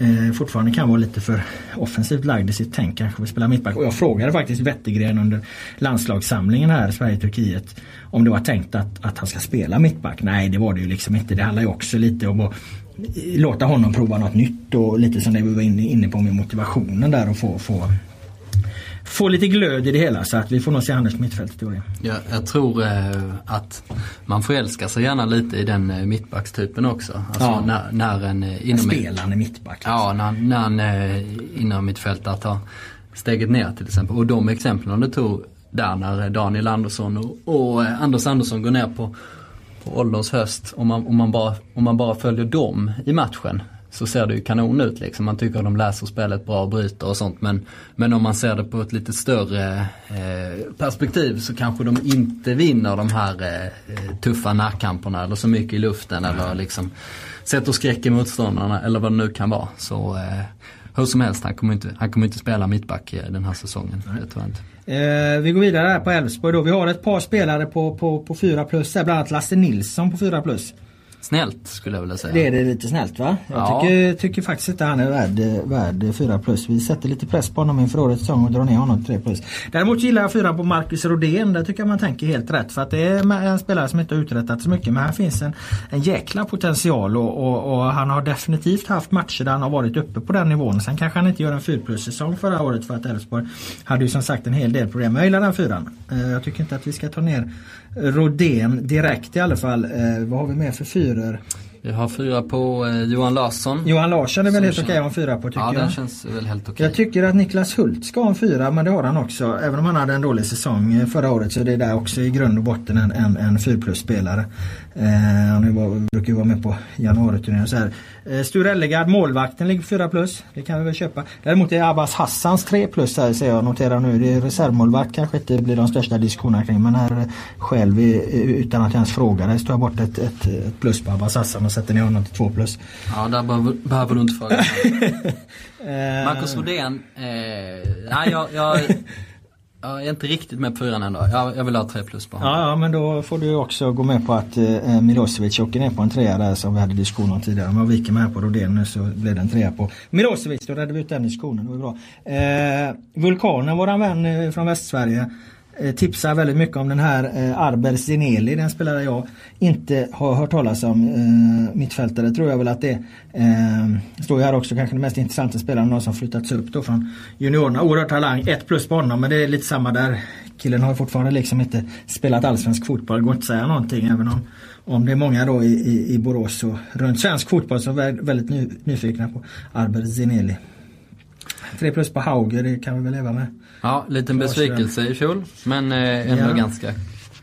eh, fortfarande kan vara lite för offensivt lagd i sitt tänk. Kanske vill spela mittback. Och jag frågade faktiskt Wettergren under landslagssamlingen här Sverige-Turkiet om det var tänkt att, att han ska spela mittback. Nej det var det ju liksom inte. Det handlar ju också lite om att låta honom prova något nytt och lite som det vi var inne på med motivationen där och få, få få lite glöd i det hela så att vi får nog se Anders mittfältet i år. Ja, jag tror eh, att man förälskar sig gärna lite i den eh, mittbackstypen också. Alltså ja. när, när en eh, inom... Spelande mittback. Liksom. Ja, när, när en inom mittfältare tar steget ner till exempel. Och de exemplen du tog där när Daniel Andersson och, och Anders Andersson går ner på, på ålderns höst. Om man, om, man bara, om man bara följer dem i matchen så ser det ju kanon ut liksom. Man tycker att de läser spelet bra och bryter och sånt. Men, men om man ser det på ett lite större eh, perspektiv så kanske de inte vinner de här eh, tuffa närkamperna eller så mycket i luften eller liksom sätter skräck i motståndarna eller vad det nu kan vara. Så eh, hur som helst, han kommer inte, han kommer inte spela mittback eh, den här säsongen. Det tror jag inte. Eh, vi går vidare här på Elfsborg då. Vi har ett par spelare på, på, på 4 plus. Bland annat Lasse Nilsson på 4 plus. Snällt skulle jag vilja säga. Det är det lite snällt va? Jag Ja. tycker, tycker faktiskt inte han är värd, värd 4 plus. Vi sätter lite press på honom inför årets säsong och drar ner honom till 3 plus. Däremot gillar jag 4 på Marcus Rodén. Där tycker jag man tänker helt rätt. För att det är en spelare som inte har uträttat så mycket. Men här finns en, en jäkla potential och, och, och han har definitivt haft matcher där han har varit uppe på den nivån. Sen kanske han inte gör en 4 plus säsong förra året för att Elfsborg hade ju som sagt en hel del problem. Men jag gillar den fyran. Eh, Jag tycker inte att vi ska ta ner Rodén direkt i alla fall. Eh, Vad har vi mer för fyror? Vi har fyra på eh, Johan Larsson. Johan Larsson är väl helt okej att ha en fyra på tycker ja, jag. den känns väl helt okej. Jag tycker att Niklas Hult ska ha en fyra men det har han också. Även om han hade en dålig säsong eh, förra året så det är där också i grund och botten en, en, en 4 plus spelare. Eh, han bara- brukar ju vara med på januariturnén och så här. Eh, Sture Ellegard, målvakten, ligger 4 plus. Det kan vi väl köpa. Däremot är Abbas Hassans 3 plus här ser jag noterar nu. Det är reservmålvakt kanske inte blir de största diskussionerna kring men här själv utan att jag ens fråga det står jag bort ett, ett, ett plus på Abbas Hassan och sätter ner honom till 2 plus. Ja, där behöver, behöver du inte fråga. Eh, Marcus Rodén, eh, nej jag, jag, jag är inte riktigt med på fyran ändå. Jag, jag vill ha tre plus på honom. Ja, ja, men då får du också gå med på att eh, Milosevic åker ner på en trea där som vi hade diskussion om tidigare. Om jag viker mig här på Rodén nu så blir det en trea på Milosevic. Då räddade vi ut den diskussionen. Det var bra. Eh, Vulkanen, våran vän eh, från Västsverige. Eh, tipsar väldigt mycket om den här eh, Arber Zineli, den spelare jag inte har hört talas om. Eh, mittfältare tror jag väl att det är. Eh, står ju här också kanske den mest intressanta spelaren, någon som flyttats upp då från juniorerna. Oerhört talang, ett plus på honom men det är lite samma där. Killen har fortfarande liksom inte spelat allsvensk fotboll, det går inte att säga någonting även om, om det är många då i, i, i Borås och runt svensk fotboll som är väldigt ny, nyfikna på Arber Zineli. 3 plus på Hauger, det kan vi väl leva med. Ja, liten besvikelse i fjol. Men eh, ändå Ja. ganska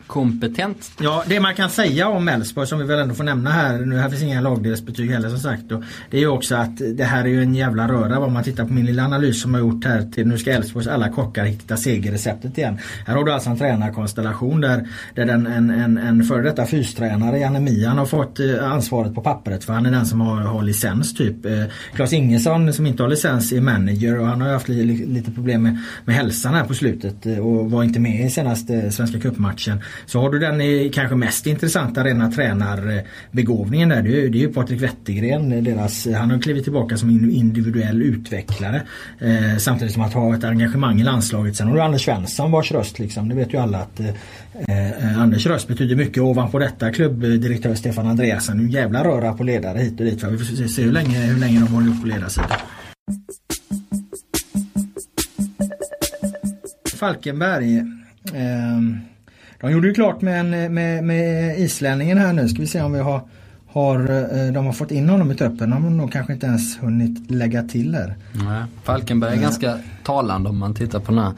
kompetent. Ja, det man kan säga om Elfsborg som vi väl ändå får nämna här, nu här finns inga lagdelsbetyg heller som sagt. Och det är ju också att det här är ju en jävla röra om man tittar på min lilla analys som jag har gjort här till nu ska Elfsborgs alla kockar hitta segerreceptet igen. Här har du alltså en tränarkonstellation där, där den, en, en, en före detta fystränare, Janne Mian, har fått eh, ansvaret på pappret för han är den som har, har licens typ. Eh, Claes Ingesson som inte har licens är manager och han har ju haft li, lite problem med, med hälsan här på slutet eh, och var inte med i senaste Svenska cupmatchen. Så har du den kanske mest intressanta rena tränarbegåvningen där. Det är, ju- Patrik Wettergren. Deras, han har klivit tillbaka som individuell utvecklare. Eh, samtidigt som att ha ett engagemang i landslaget. Sen har du Anders Svensson vars röst liksom. Det vet ju alla att eh, eh Anders röst betyder mycket. Ovanpå detta klubbdirektör Stefan Andreasen. En jävla röra på ledare hit och dit. Va? Vi får se, hur, länge, hur länge de håller upp på ledarsidan. Falkenberg. Eh, de gjorde ju klart med, en, med, med islänningen här nu. Ska vi se om vi har, har eh, de har fått in honom i truppen. De har nog kanske inte ens hunnit lägga till här. Nej. Falkenberg är ganska talande om man tittar på den här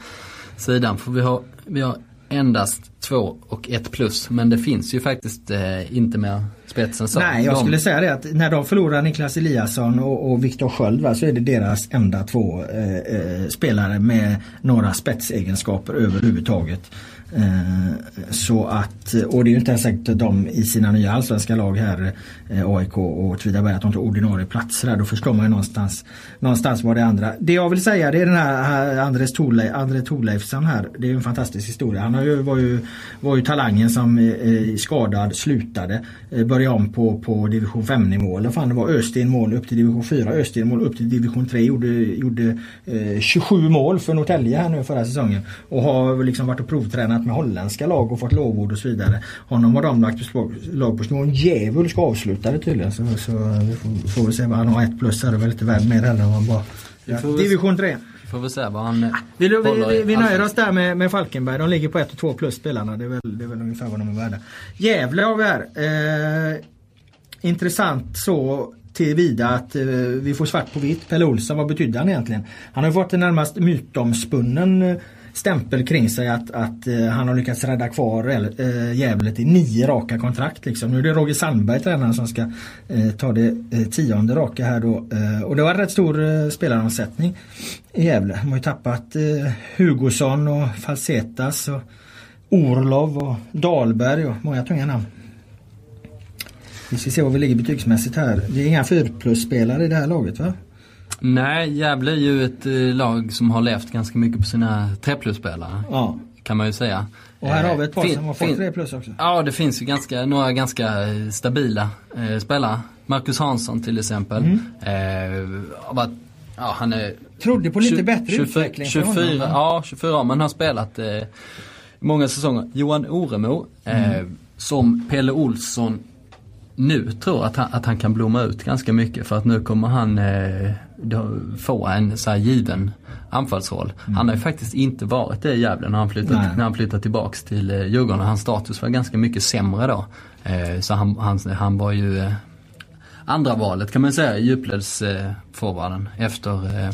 sidan. För vi har, vi har endast två och ett plus. Men det finns ju faktiskt eh, inte mer spetsen så. Nej, jag De- skulle säga det att när de förlorar Niklas Eliasson och, och Viktor Sköld va, så är det deras enda två eh, eh, spelare med några spetsegenskaper överhuvudtaget. Eh, så att, och det är ju inte ens säkert att de i sina nya allsvenska lag här, eh, AIK och Åtvidaberg, att de tar ordinarie platser där. Då förstår man ju någonstans, någonstans vad det andra. Det jag vill säga det är den här, Andres Thorleif, André Thorleifsson här. Det är ju en fantastisk historia. Han har ju, var, ju, var ju talangen som eh, eh, skadad slutade. Eh, började om på, på division 5 nivå. Eller fan det var Östen mål upp till division 4, Östen mål upp till division 3. Gjorde, gjorde eh, 27 mål för Norrtälje här nu förra säsongen. Och har liksom varit och provtränat med holländska lag och fått lovord och så vidare. Honom har de lagt på lag på snor. En djävulsk avslutare tydligen. Så, så vi får, får väl se vad han har ett plus här. Det är väl inte värd mer heller om han bara... Vi väl- Division 3. Får vi se vad han eh, Vi, vi, vi, vi nöjer allsvenskan. oss där med, med Falkenberg. De ligger på 1 och 2 plus spelarna. Det är väl, det är väl ungefär vad de är värda. Gävle har vi här. Eh, intressant så tillvida att eh, vi får svart på vitt. Pelle Olsson, vad betydde han egentligen? Han har ju fått en närmast mytomspunnen eh, stämpel kring sig att, att eh, han har lyckats rädda kvar eh, Gävle till nio raka kontrakt. Liksom. Nu är det Roger Sandberg tränaren som ska eh, ta det eh, tionde raka här då. Eh, och det var rätt stor eh, spelaromsättning i Gävle. De har ju tappat eh, Hugosson och Falsetas och Orlov och Dahlberg och många tunga namn. Vi ska se var vi ligger betygsmässigt här. Det är inga 4 plus-spelare i det här laget va? Nej, Gävle är ju ett eh, lag som har levt ganska mycket på sina 3 plus-spelare. Ja. Kan man ju säga. Och här har vi ett par fin, som har fått 3 plus också. Ja det finns ju ganska, några ganska stabila eh, spelare. Marcus Hansson till exempel. Mm. Eh, varit, ja, han är Trodde på lite 20, bättre 24, utveckling 24, honom, Ja 24 men har spelat eh, många säsonger. Johan Oremo eh, mm. som Pelle Olsson nu tror att han, att han kan blomma ut ganska mycket för att nu kommer han eh, få en så här given anfallsroll. Mm. Han har ju faktiskt inte varit det i Gävle när han när han flyttat tillbaks till eh, Djurgården. Hans status var ganska mycket sämre då. Eh, så han, han, han var ju eh, andra valet kan man säga i djupledsforwarden eh, efter eh,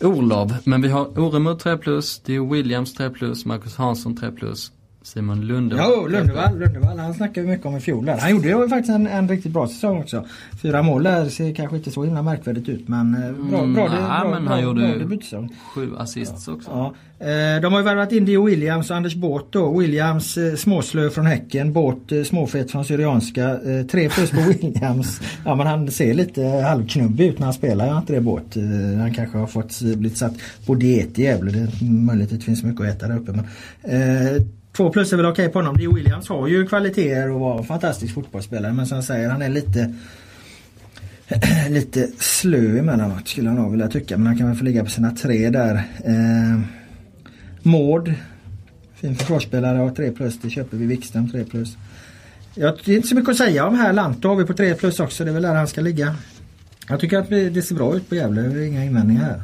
Orlov. Men vi har Oremo 3 plus, det är Williams 3 plus, Marcus Hansson 3 plus. Simon Lundevall. Jo, Lundevall, Lundevall. Han snackade mycket om i fjol där. Han gjorde ju faktiskt en, en riktigt bra säsong också. Fyra mål där ser kanske inte så himla märkvärdigt ut men eh, bra, mm, bra, nej, bra, men bra, han bra, gjorde debutsäsong. Sju assists ja. också. Ja. Eh, de har ju värvat in Dio Williams och Anders Båt då. Williams eh, småslö från Häcken, Båt småfet från Syrianska. Tre plus på Williams. Ja men han ser lite halvknubbig ut när han spelar, jag inte det Båt. Han kanske har fått blivit satt på diet i Gävle. Det är möjligt att det finns mycket att äta där uppe. Men, Två plus är väl okej på honom. Lee Williams har ju kvaliteter och var en fantastisk fotbollsspelare men som jag säger han är lite lite slö emellanåt skulle jag nog vilja tycka men han kan väl få ligga på sina tre där. Eh, Mård Fin försvarsspelare och 3 plus. Det köper vi. Wikström 3 plus. Ja, det är inte så mycket att säga om här. Lantto har vi på 3 plus också. Det är väl där han ska ligga. Jag tycker att det ser bra ut på Gävle. Det är inga invändningar här.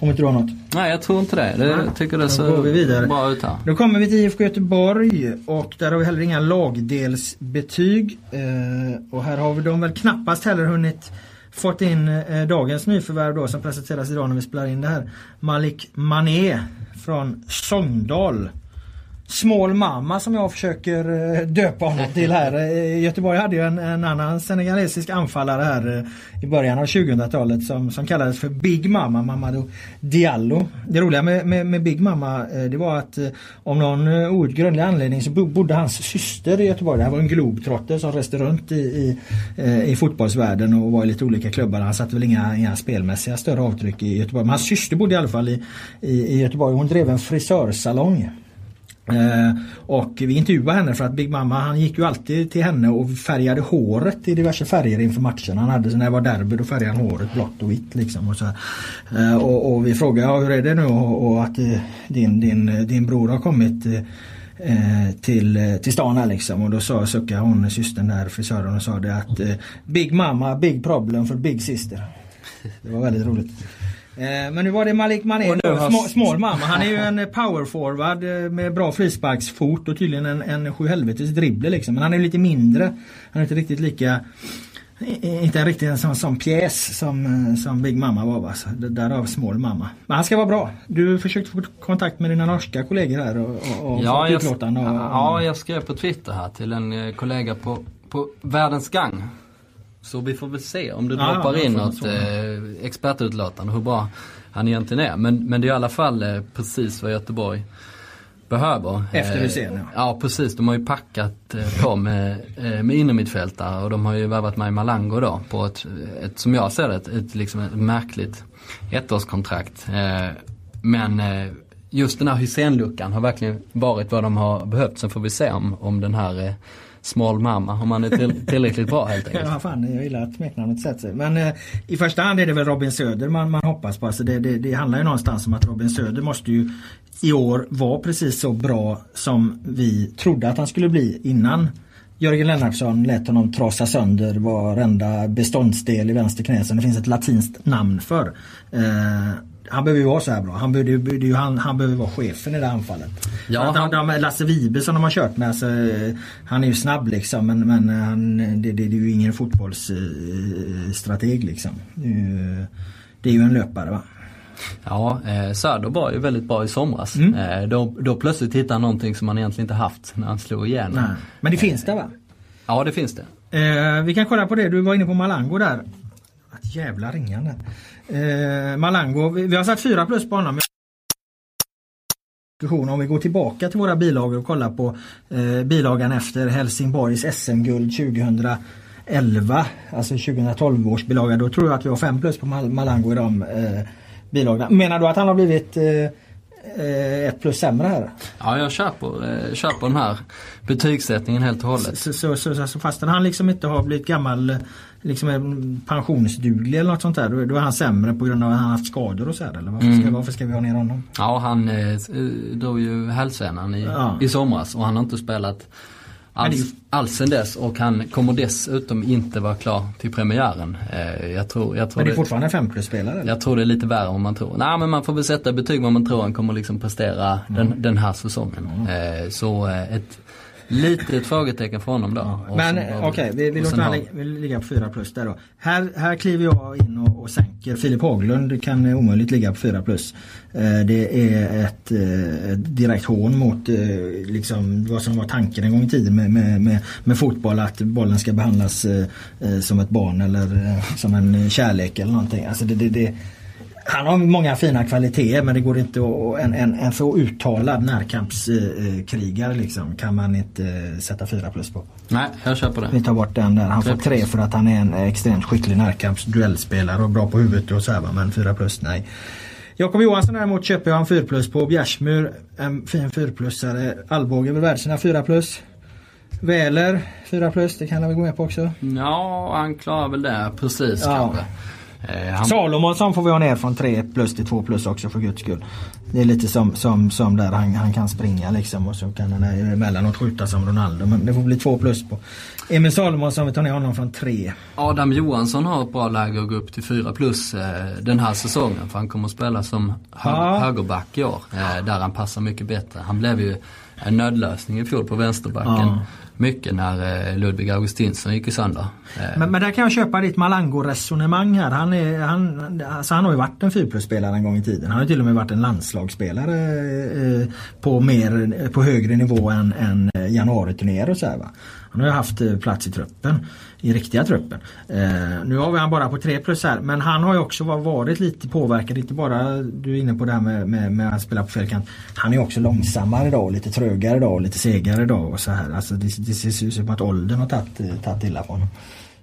Om inte du har något? Nej jag tror inte det. det jag tycker det ser vi vidare. bra ut här. Då kommer vi till IFK Göteborg och där har vi heller inga lagdelsbetyg. Eh, och här har vi de väl knappast heller hunnit fått in eh, dagens nyförvärv då som presenteras idag när vi spelar in det här. Malik Mané från Sogndal. Small Mama som jag försöker eh, döpa honom till här. Eh, Göteborg hade ju en, en annan senegalesisk anfallare här eh, i början av 2000-talet som, som kallades för Big Mama, Mamadou Diallo. Det roliga med, med, med Big Mama det var att om någon outgrundlig anledning så bodde hans syster i Göteborg. Det här var en globetrotter som reste runt i, i, i fotbollsvärlden och var i lite olika klubbar. Han satte väl inga, inga spelmässiga större avtryck i Göteborg. Men hans syster bodde i alla fall i, i, i Göteborg. Hon drev en frisörsalong. Eh, och vi intervjuade henne för att Big Mama han gick ju alltid till henne och färgade håret i diverse färger inför matchen. Han hade, när det var derby då färgade han håret blått och vitt liksom. Och, så eh, och, och, vi frågade ja, hur är det nu och, och att eh, din, din, din bror har kommit eh, eh, till, eh, till stan här liksom. Och då sa, suckade hon, systern där, frisören och sa det att Big Mama, big problem för Big Sister. Det var väldigt roligt. Eh, men nu var det Malik Mané, har... smal mamma. Han är ju en powerforward eh, med bra frisparksfot och tydligen en, en sjuhelvetes dribbler liksom. Men han är lite mindre. Han är inte riktigt lika inte riktigt en sån, sån pjäs som, eh, som Big Mamma var va? Så därav Small Mamma. Men han ska vara bra. Du försökte få kontakt med dina norska kollegor här och, och, och ja, jag, och, ja, jag skrev på Twitter här till en kollega på, på Världens Gang. Så vi får väl se om det ja, droppar in något eh, expertutlåtande hur bra han egentligen är. Men, men det är i alla fall eh, precis vad Göteborg behöver. Efter Hysén ja. ja precis, de har ju packat eh, på med, eh, med innermittfältare och de har ju värvat med Malango då på ett, ett som jag ser det, ett, ett, liksom ett märkligt ettårskontrakt. Eh, men eh, just den här Hysén-luckan har verkligen varit vad de har behövt. Sen får vi se om, om den här eh, smal mamma om han är till, tillräckligt bra helt enkelt. ja, fan, jag gillar att smeknamnet sätter sig. Men eh, i första hand är det väl Robin Söder man, man hoppas på. Alltså det, det, det handlar ju någonstans om att Robin Söder måste ju i år vara precis så bra som vi trodde att han skulle bli innan Jörgen Lennartsson lät honom trasa sönder varenda beståndsdel i vänster knä som det finns ett latinskt namn för. Eh, han behöver ju vara så här bra. Han behöver, ju, han, han behöver vara chefen i det anfallet. Ja, han... de, Lasse Vibe som de har kört med, alltså, han är ju snabb liksom men, men han, det, det, det är ju ingen fotbollsstrateg liksom. Det är ju en löpare va. Ja, eh, Söder var ju väldigt bra i somras. Mm. Eh, då, då plötsligt hittade han någonting som han egentligen inte haft när han slog igen. Nej. Men det finns det va? Ja det finns det. Eh, vi kan kolla på det, du var inne på Malango där. Att jävla ringande. Eh, Malango, vi, vi har satt fyra plus på honom. Om vi går tillbaka till våra bilagor och kollar på eh, bilagan efter Helsingborgs SM-guld 2011, alltså 2012 års bilaga, då tror jag att vi har fem plus på Mal Malango i de eh, bilagorna. Menar du att han har blivit eh, ett plus sämre här. Ja, jag köper, eh, köper den här betygssättningen helt och hållet. Så, så, så, så fastän han liksom inte har blivit gammal liksom pensionsduglig eller något sånt där. Då, då är han sämre på grund av att han haft skador och så här, eller varför, Mm. ska, varför ska vi ha ner honom? Ja, han eh, drog ju hälsenan i, Ja. i somras och han har inte spelat alls, alls sen dess och han kommer dessutom inte vara klar till premiären. Eh, jag tror, jag tror Men det är fortfarande en 5 plus-spelare? jag tror det är lite värre vad man tror. Nej men man får väl sätta betyg vad man tror han kommer liksom prestera den, den här säsongen. Eh, så eh, ett litet frågetecken för honom då. Och Men okej, vi, vi och låter han har- li- vi ligga på 4 plus där då. Här, här kliver jag in och, och sänker. Filip Haglund kan omöjligt ligga på 4 plus. Eh, det är ett, eh, ett direkt hån mot eh, liksom, vad som var tanken en gång i tiden med, med, med, med fotboll. Att bollen ska behandlas eh, eh, som ett barn eller som en kärlek eller någonting. Alltså det, det, det, han har många fina kvaliteter men det går inte att, en, en, en så uttalad närkampskrigare liksom kan man inte eh, sätta 4 plus på. Nej, jag köper Vi det. tar bort den där. Han får Tre för att han är en extremt skicklig närkampsduellspelare och bra på huvudet och så här. Men 4 plus nej. Jakob Johansson däremot köper jag en 4 plus på. Bjärsmyr en fin 4 plusare. Alvbåge är väl värd sina 4 plus. Väler 4 plus, det kan jag väl gå med på också. Ja, han klarar väl det precis Ja. kanske. Eh, han, Salomonsson får vi ha ner från 3 plus till 2 plus också för guds skull. Det är lite som, som, som där han, han kan springa liksom och så kan han emellanåt skjuta som Ronaldo. Men det får bli 2 plus på. Emil Salomonsson, vi tar ner honom från 3. Adam Johansson har ett bra läge att gå upp till 4 plus eh, den här säsongen. För han kommer att spela som hö- Ja. högerback i år. Eh, där han passar mycket bättre. Han blev ju en nödlösning i fjol på vänsterbacken. Ja. Mycket när eh, Ludvig Augustinsson gick i sönder. Eh, men, men där kan jag köpa ditt Malango-resonemang här. Han, är, han, alltså han har ju varit en 4 plus-spelare en gång i tiden. Han har till och med varit en landslagsspelare eh, på, mer, på högre nivå än, än januariturnéer och så här, va. Han har ju haft eh, plats i truppen, i riktiga truppen. Eh, nu har vi han bara på 3 plus här men han har ju också varit lite påverkad, inte bara du är inne på det här med, med, med att spela på fel kant. Han är också långsammare idag, lite trögare idag, lite segare idag och så här. Alltså det, det ser ut som att åldern har tagit, eh, tagit illa på honom.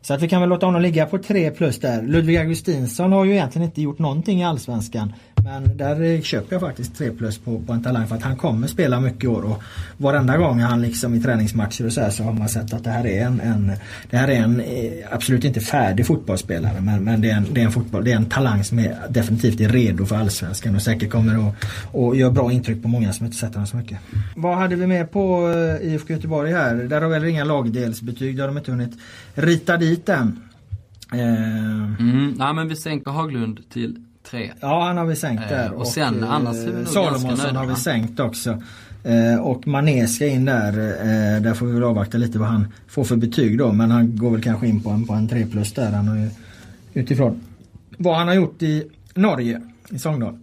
Så att vi kan väl låta honom ligga på 3 plus där. Ludvig Augustinsson har ju egentligen inte gjort någonting i Allsvenskan. Men där eh, köper jag faktiskt 3 plus på, på en talang för att han kommer spela mycket i år. Och varenda gång han liksom i träningsmatcher och så här så har man sett att det här är en, en det här är en eh, absolut inte färdig fotbollsspelare. Men, men det, är en, det, är en fotboll, det är en talang som är definitivt är redo för Allsvenskan och säkert kommer att och gör bra intryck på många som inte sett honom så mycket. Vad hade vi med på eh, IFK Göteborg här? Där har väl inga lagdelsbetyg. Där har de inte hunnit rita dit än. Eh, mm, nej men vi sänker Haglund till 3. Ja, han har vi sänkt Eh, där. och sen, eh, annars är vi nog Salomonsson har vi sänkt också. Eh, och Mané ska in där. Där får vi väl avvakta lite vad han får för betyg då. Men han går väl kanske in på en, på en 3 plus där. Han har ju, utifrån vad han har gjort i Norge, i Sogndal.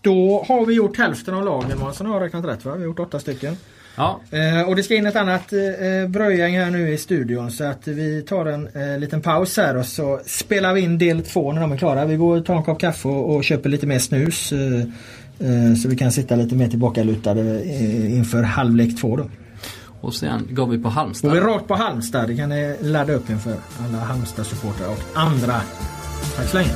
Då har vi gjort hälften av lagen Månsson har räknat rätt va? Vi har gjort åtta stycken. Ja, Eh, och det ska in ett annat eh, brödgäng här nu i studion så att vi tar en eh, liten paus här och så spelar vi in del två när de är klara. Vi går och tar en kopp kaffe och, och köper lite mer snus. Eh, eh, så vi kan sitta lite mer tillbakalutade eh, inför halvlek två då. och sen går vi på Går Halmstad. vi rakt på Halmstad, det kan ni ladda upp inför alla Halmstad-supportrar och andra. Tack så länge.